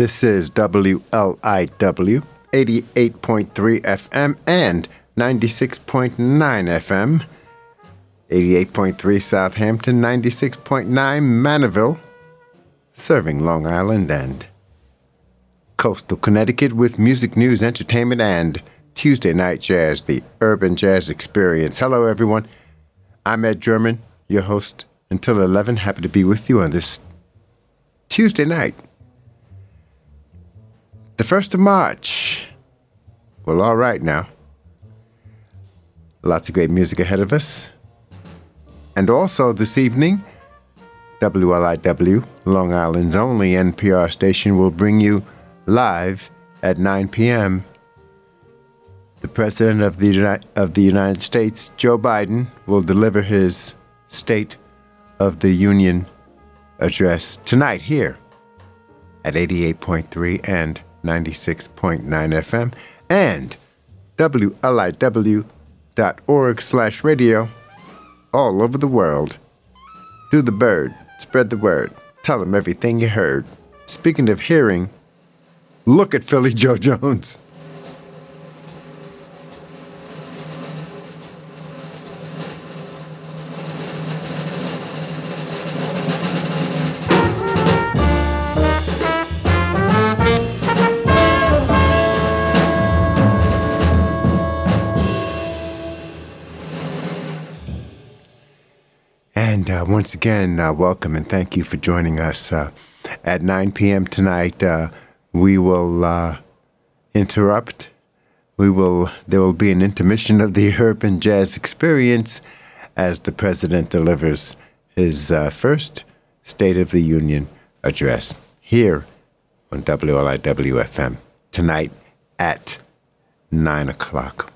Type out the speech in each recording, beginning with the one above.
This is WLIW 88.3 FM and 96.9 FM. 88.3 Southampton, 96.9 Manorville, serving Long Island and coastal Connecticut with music, news, entertainment, and Tuesday Night Jazz, the Urban Jazz Experience. Hello, everyone. I'm Ed German, your host until 11. Happy to be with you on this Tuesday night. The 1st of March. Well, all right now. Lots of great music ahead of us. And also this evening, WLIW, Long Island's only NPR station, will bring you live at 9 p.m. The President of the, of the United States, Joe Biden, will deliver his State of the Union address tonight here at 88.3 and 96.9 FM and WLIW.org slash radio all over the world. Do the bird, spread the word, tell them everything you heard. Speaking of hearing, look at Philly Joe Jones. Uh, once again, uh, welcome and thank you for joining us. Uh, at 9 p.m. tonight, uh, we will uh, interrupt. We will. There will be an intermission of the urban jazz experience as the president delivers his uh, first State of the Union address here on WLIW FM tonight at 9 o'clock.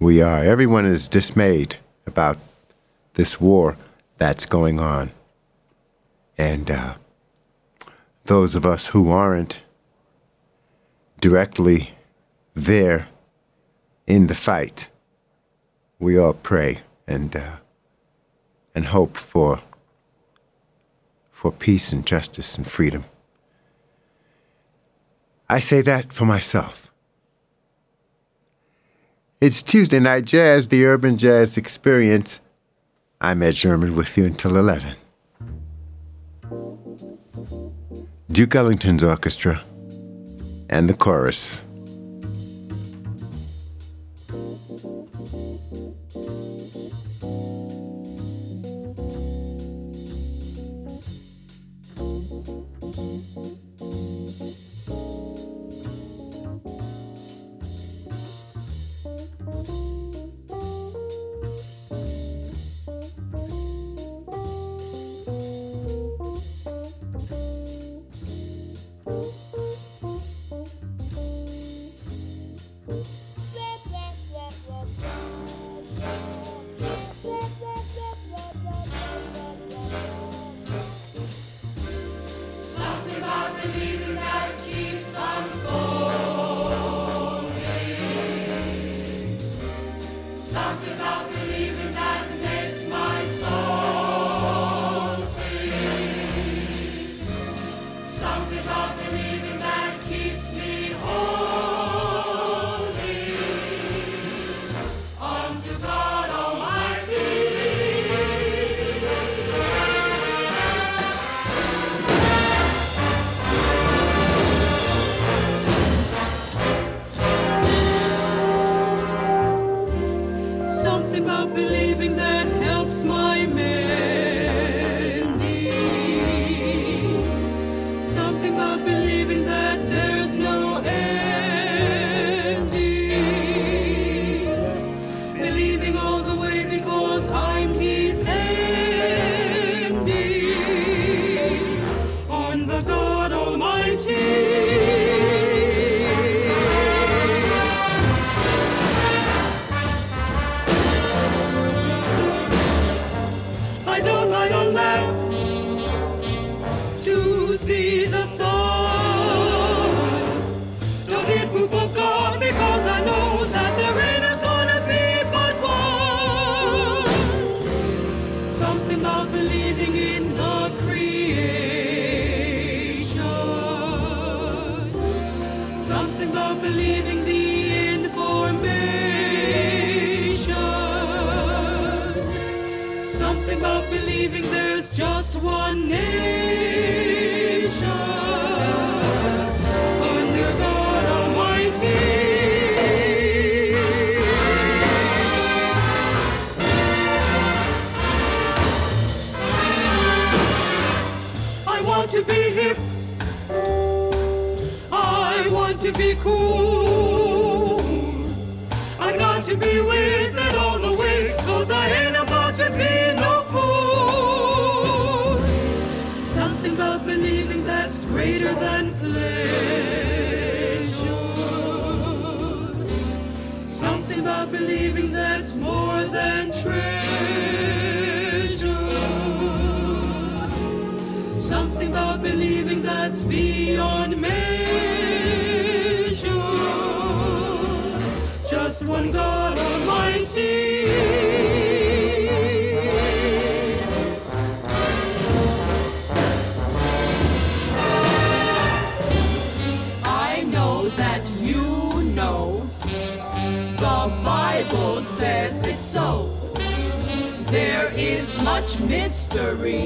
We are. Everyone is dismayed about this war that's going on. And uh, those of us who aren't directly there in the fight, we all pray and uh, and hope for for peace and justice and freedom. I say that for myself. It's Tuesday Night Jazz, the Urban Jazz Experience. I'm Ed Sherman with you until 11. Duke Ellington's orchestra and the chorus.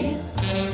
feel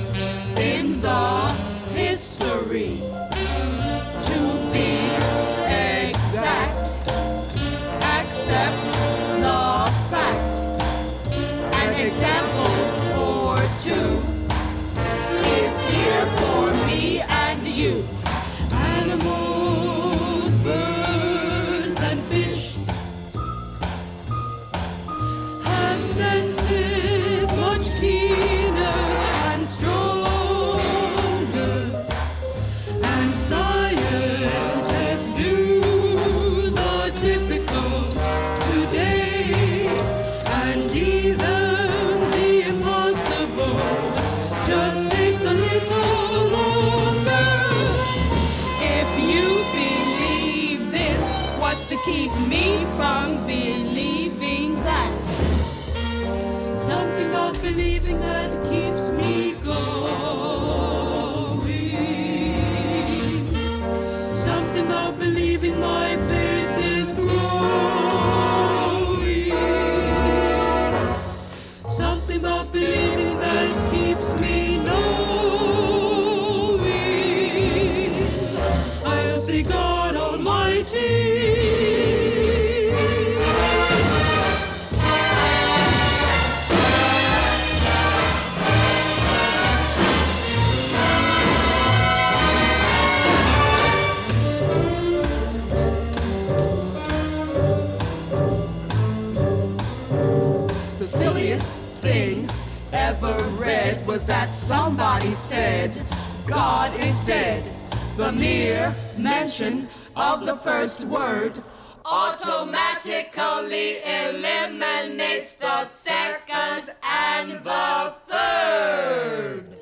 silliest thing ever read was that somebody said, God is dead. The mere mention of the first word automatically eliminates the second and the third.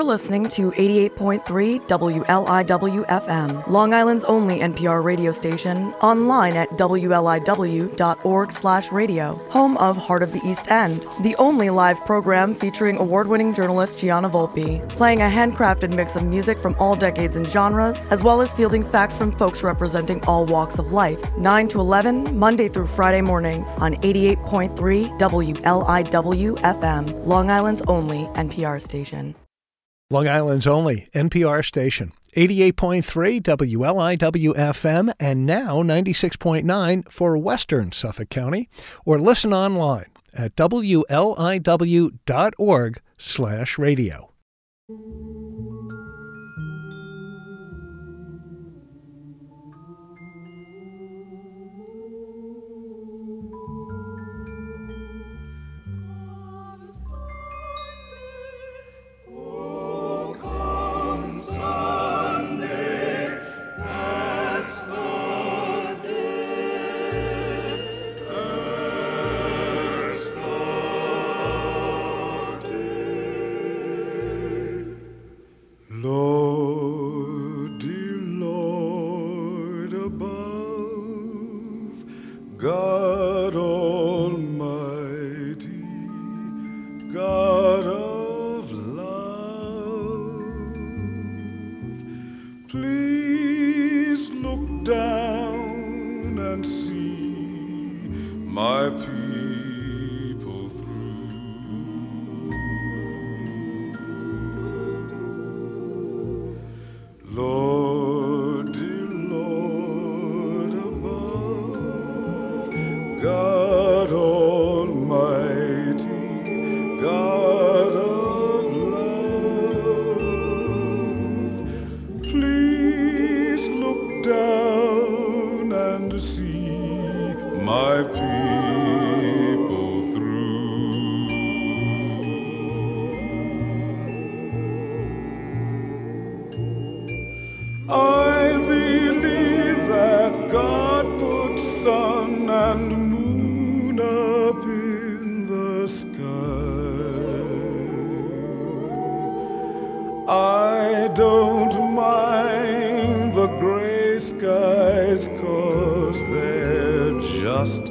You're listening to 88.3 WLIW FM, Long Island's only NPR radio station, online at wliw.org/radio, home of Heart of the East End, the only live program featuring award-winning journalist Gianna Volpe, playing a handcrafted mix of music from all decades and genres, as well as fielding facts from folks representing all walks of life. 9 to 11, Monday through Friday mornings on 88.3 WLIW FM, Long Island's only NPR station. Long Island's only NPR station. 88.3 WLIW FM and now 96.9 for Western Suffolk County or listen online at wliw.org slash radio. They're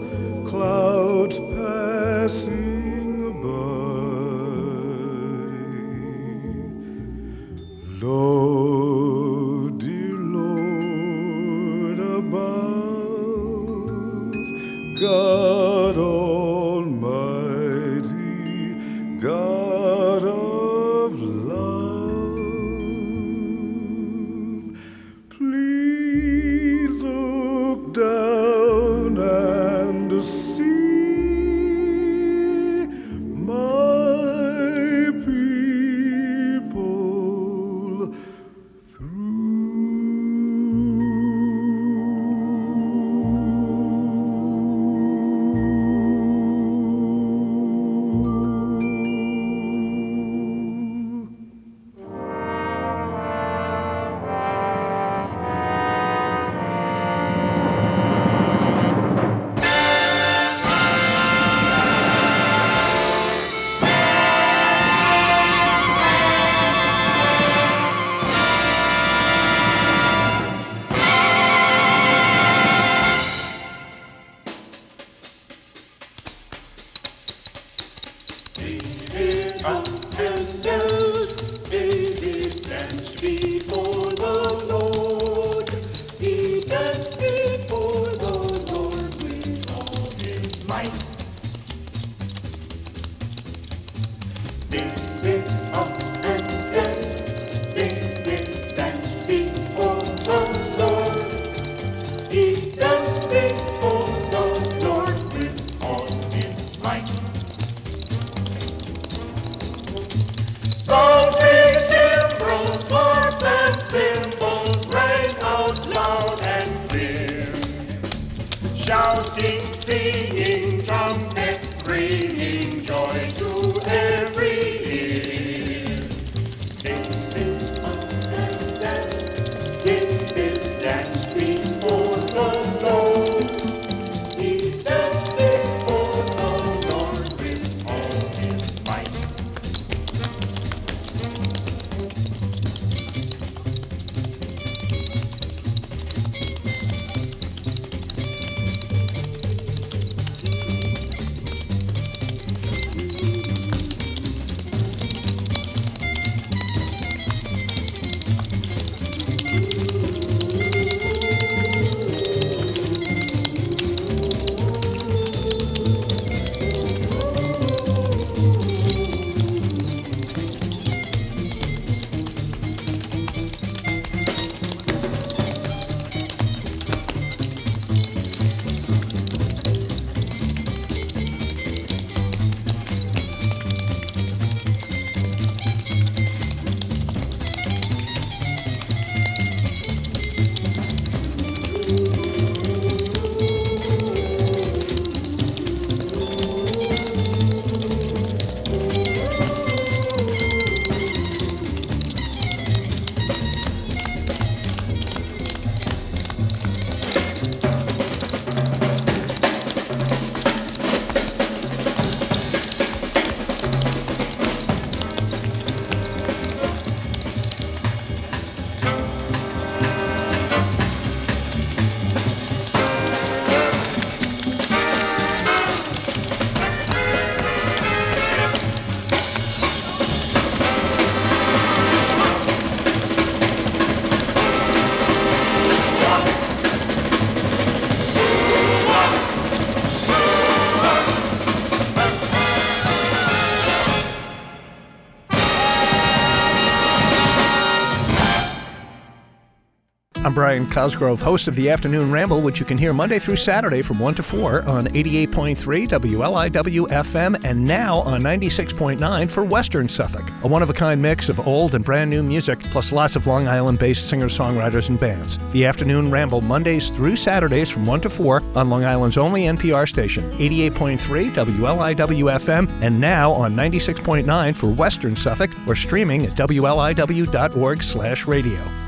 Brian Cosgrove, host of the Afternoon Ramble, which you can hear Monday through Saturday from 1 to 4 on 88.3 WLIW FM and now on 96.9 for Western Suffolk. A one of a kind mix of old and brand new music, plus lots of Long Island based singer songwriters and bands. The Afternoon Ramble, Mondays through Saturdays from 1 to 4 on Long Island's only NPR station, 88.3 WLIW FM, and now on 96.9 for Western Suffolk or streaming at WLIW.org slash radio.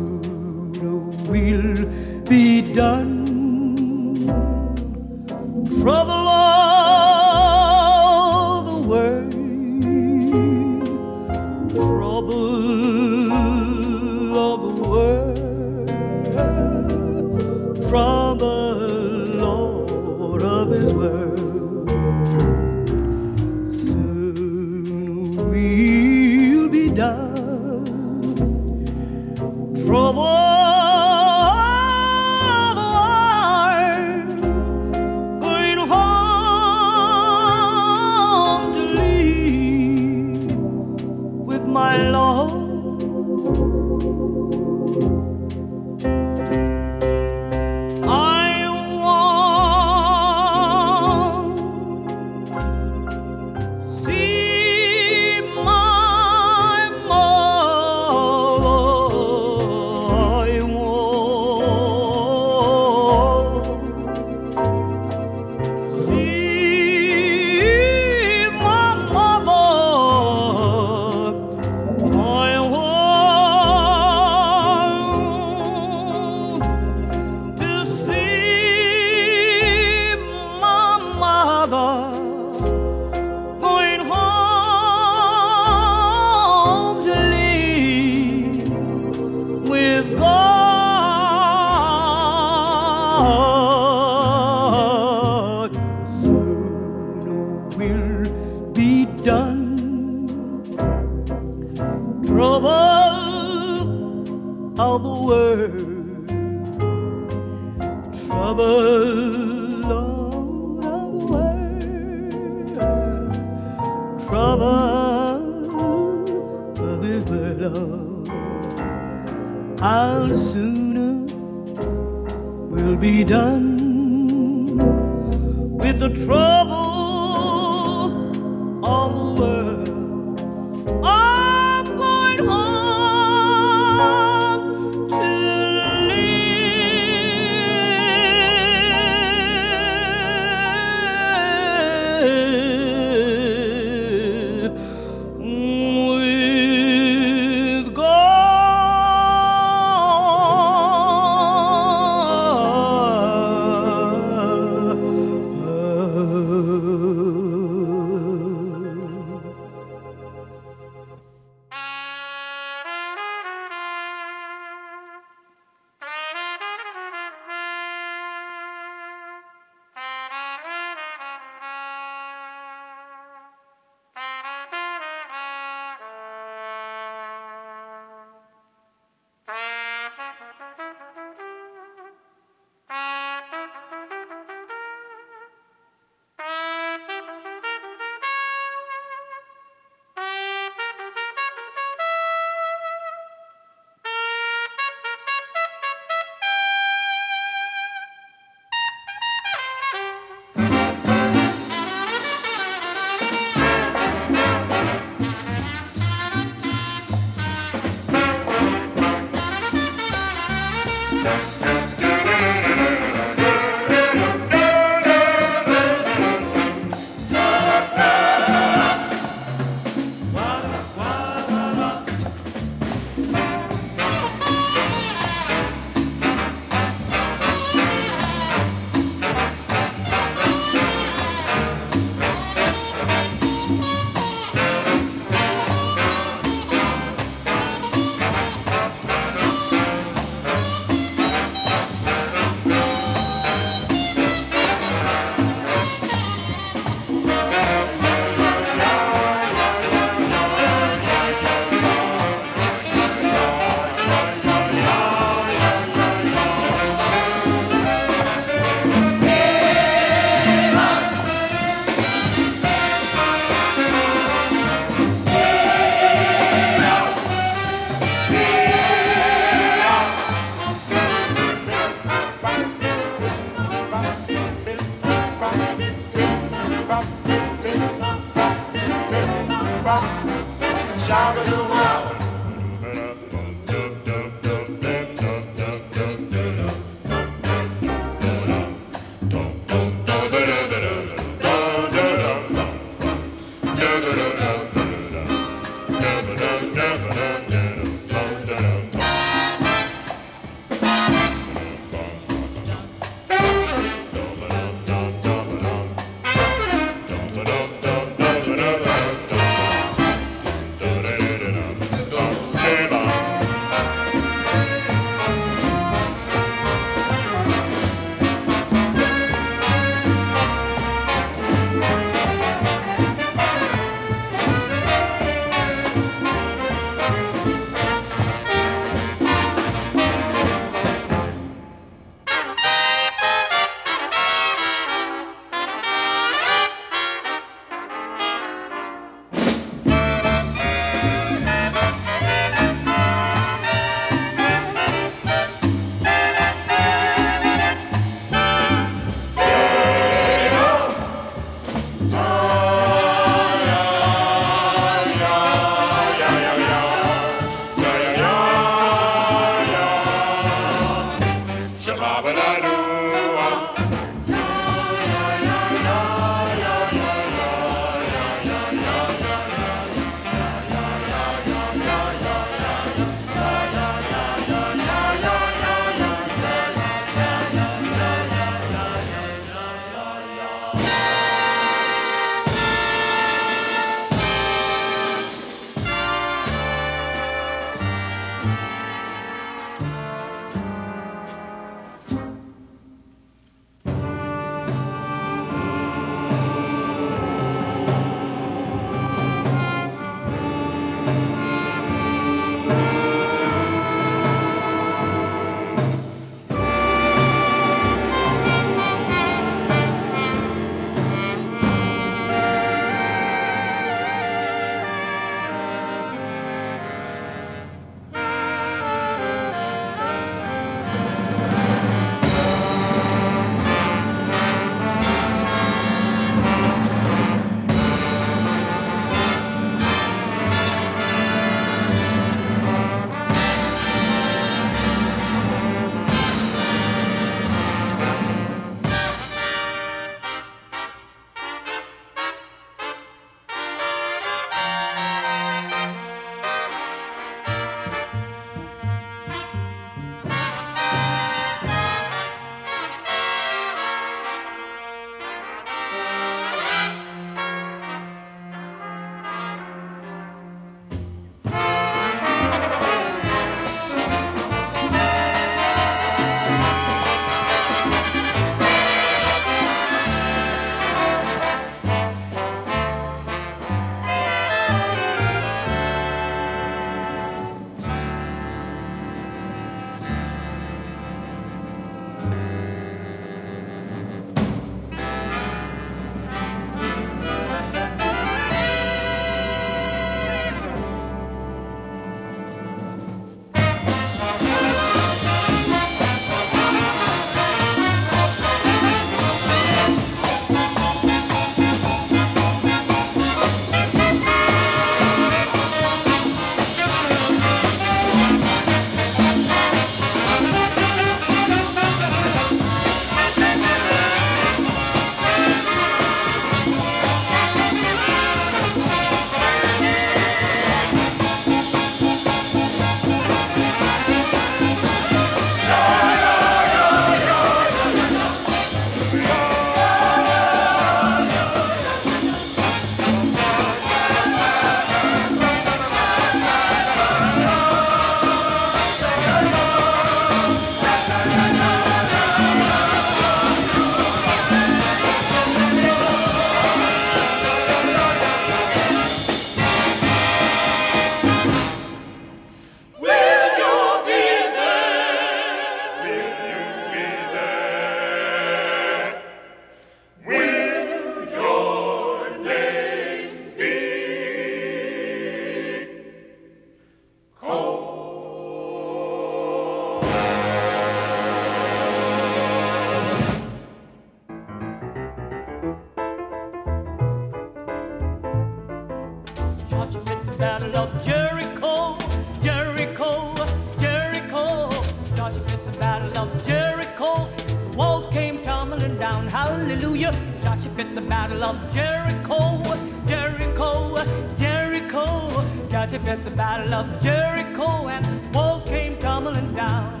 Battle of Jericho, Jericho, Jericho. Joshua fit the battle of Jericho, and walls came tumbling down.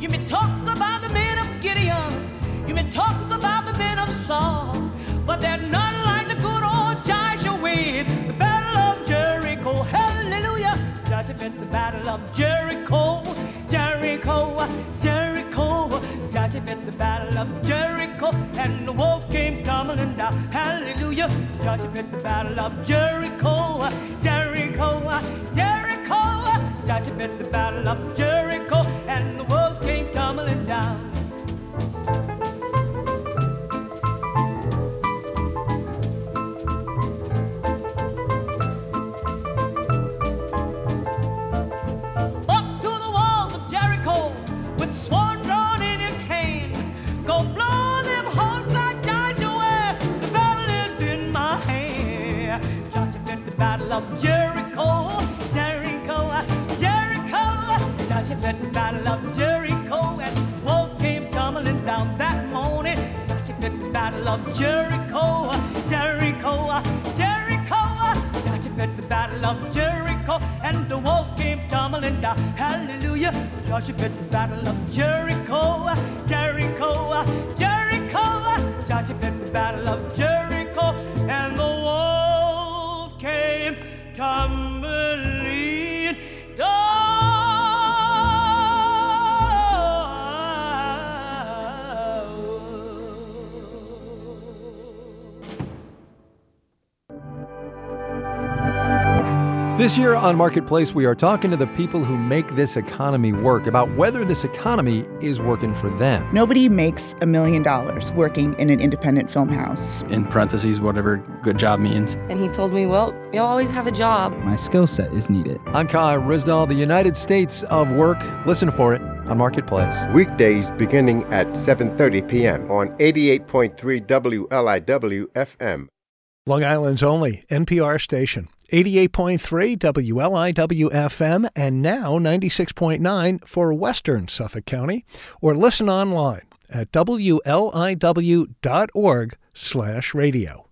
You may talk about the men of Gideon, you may talk about the men of Saul, but they're none like the good old Joshua with the battle of Jericho. Hallelujah. Joshua fit the battle of Jericho, Jericho, Jericho. Joshua fit the battle of Jericho, and the wolves came tumbling down. Hallelujah. Joshua fit the battle of Jericho, Jericho, Jericho. Joshua fit the battle of Jericho, and the wolves came tumbling down. Of Jericho, Jericho, Jericho. Joshua battle of Jericho, and wolves came tumbling down that morning. Joshua battle of Jericho, Jericho, Jericho. Joshua battle of Jericho, and the wolves came tumbling down. Hallelujah. Joshua battle of Jericho, Jericho, Jericho. Joshua battle of Jericho, and the wolves came tumbling This year on Marketplace, we are talking to the people who make this economy work about whether this economy is working for them. Nobody makes a million dollars working in an independent film house. in parentheses, whatever good job means. And he told me, Well, you'll always have a job. My skill set is needed. I'm Kai Ryssdal, the United States of Work. Listen for it on Marketplace. Weekdays beginning at 7:30 p.m. on 88.3 WLIW FM. Long Island's only NPR station. 88.3 WLIW FM and now 96.9 for Western Suffolk County or listen online at wliw.org slash radio.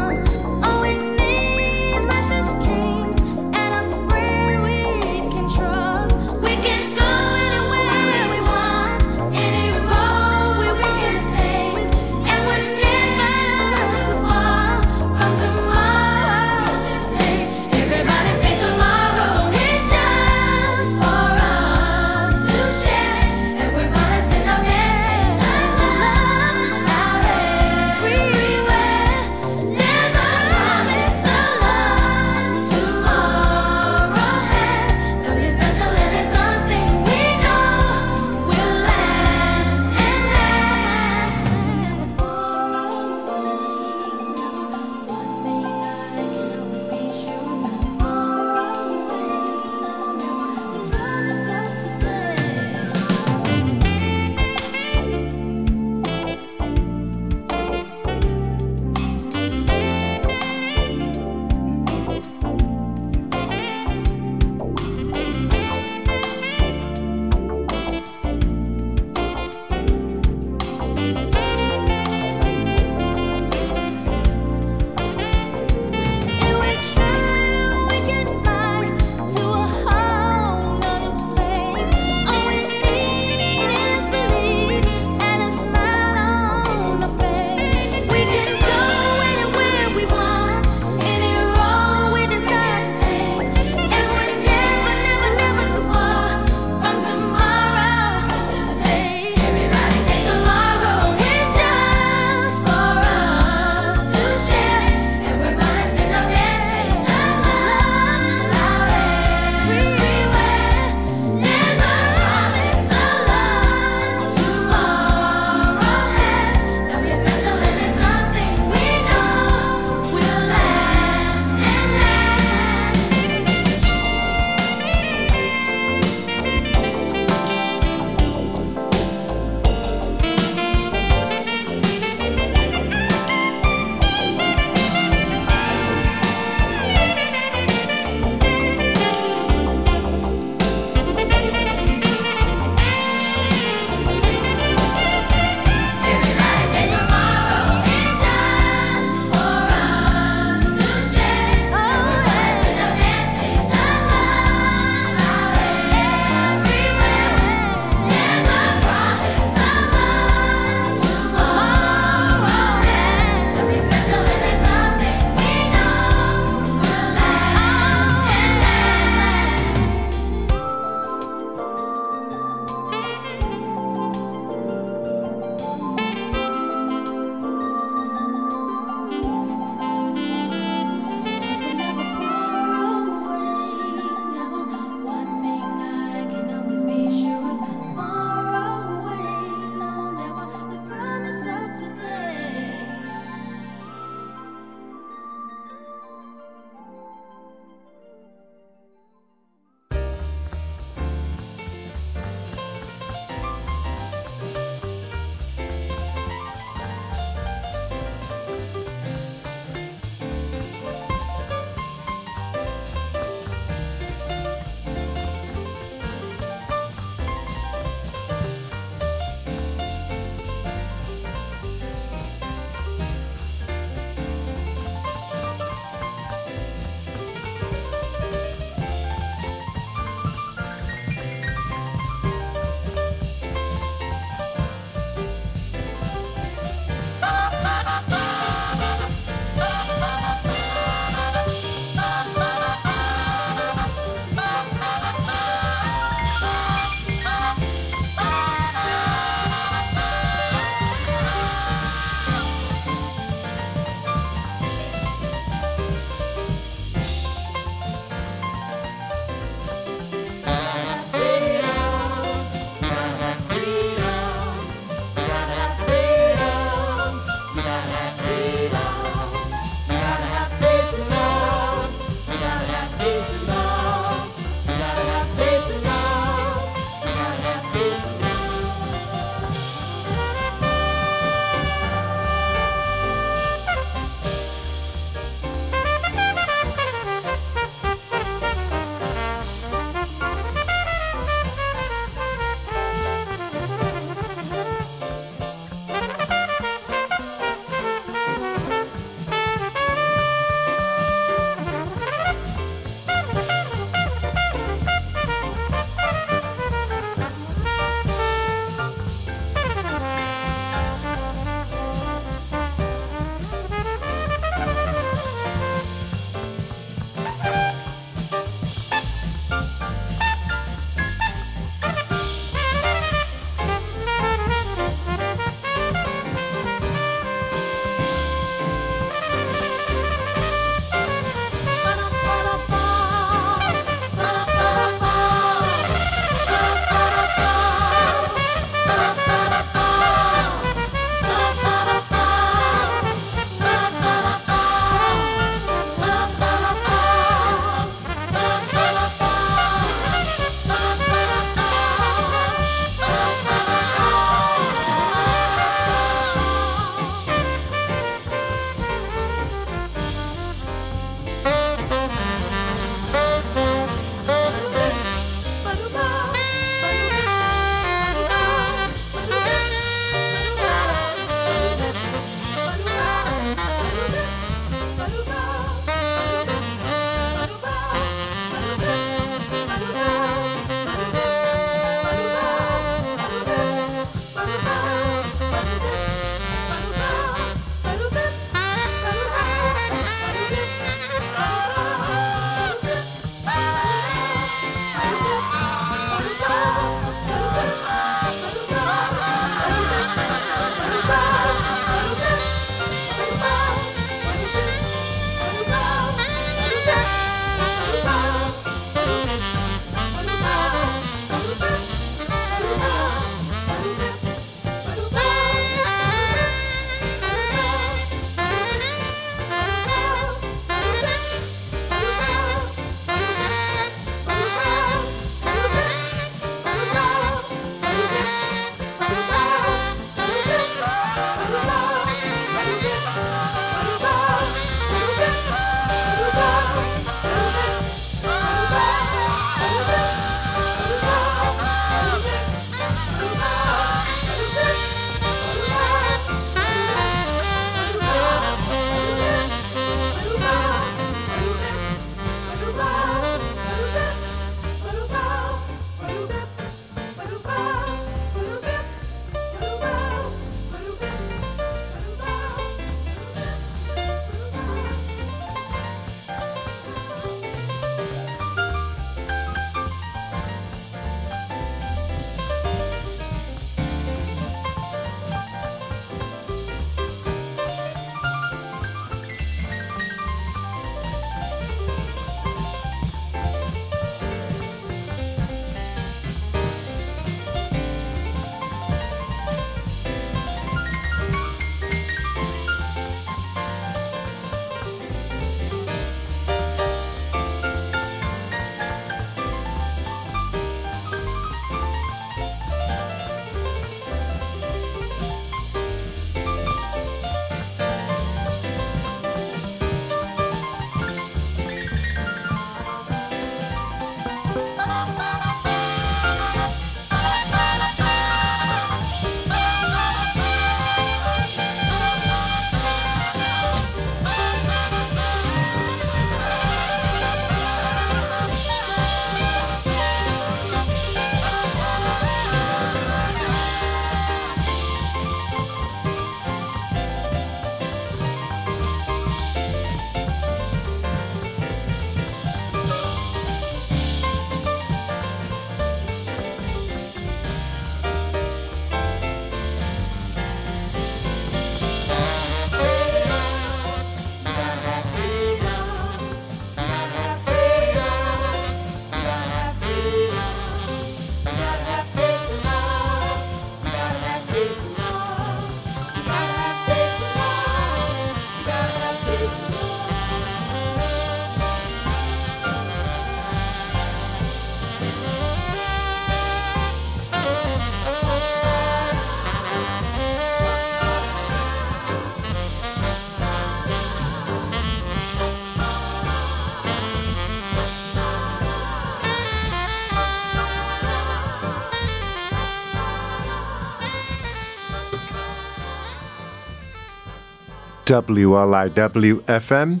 WLIW FM,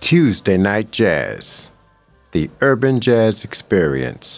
Tuesday Night Jazz, the Urban Jazz Experience.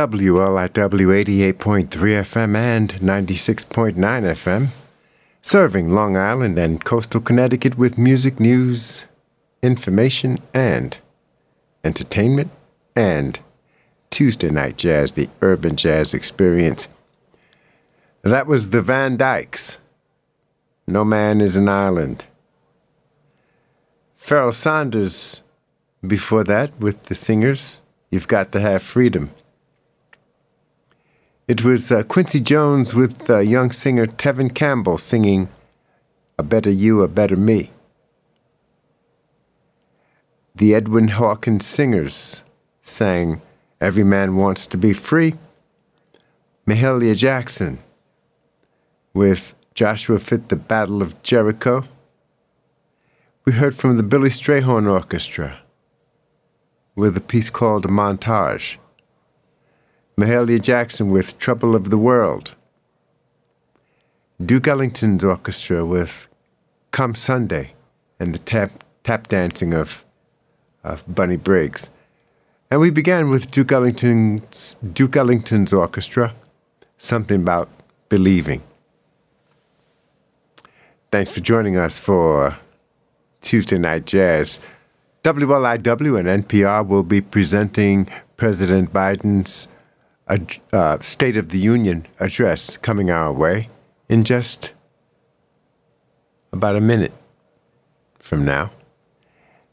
WLIW 88.3 FM and 96.9 FM, serving Long Island and coastal Connecticut with music, news, information, and entertainment, and Tuesday Night Jazz, the Urban Jazz Experience. That was the Van Dykes. No Man is an Island. Pharoah Sanders, before that with the singers, You've Got to Have Freedom. It was uh, Quincy Jones with uh, young singer Tevin Campbell singing A Better You, A Better Me. The Edwin Hawkins Singers sang Every Man Wants to Be Free. Mahalia Jackson with Joshua Fit the Battle of Jericho. We heard from the Billy Strayhorn Orchestra with a piece called Montage. Mahalia Jackson with Trouble of the World. Duke Ellington's orchestra with Come Sunday and the tap, tap dancing of, of Bunny Briggs. And we began with Duke Ellington's, Duke Ellington's orchestra, something about believing. Thanks for joining us for Tuesday Night Jazz. WLIW and NPR will be presenting President Biden's ad- uh, State of the Union address coming our way in just about a minute from now.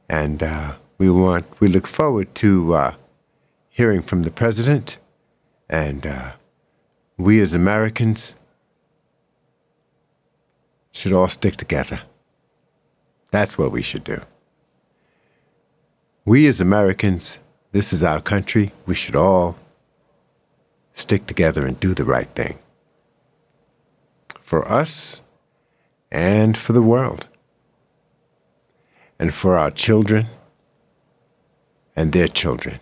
And uh, we want we look forward to uh, hearing from the president, and uh, we as Americans should all stick together. That's what we should do. We as Americans, this is our country. We should all stick together and do the right thing for us and for the world, and for our children and their children.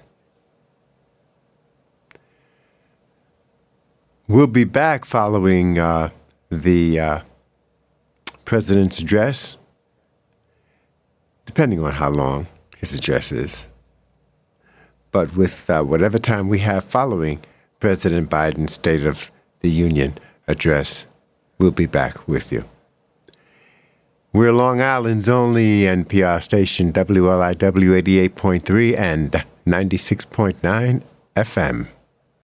We'll be back following uh, the uh, president's address, depending on how long his address is. But with uh, whatever time we have following President Biden's State of the Union address, we'll be back with you. We're Long Island's only NPR station, WLIW 88.3 and 96.9 FM.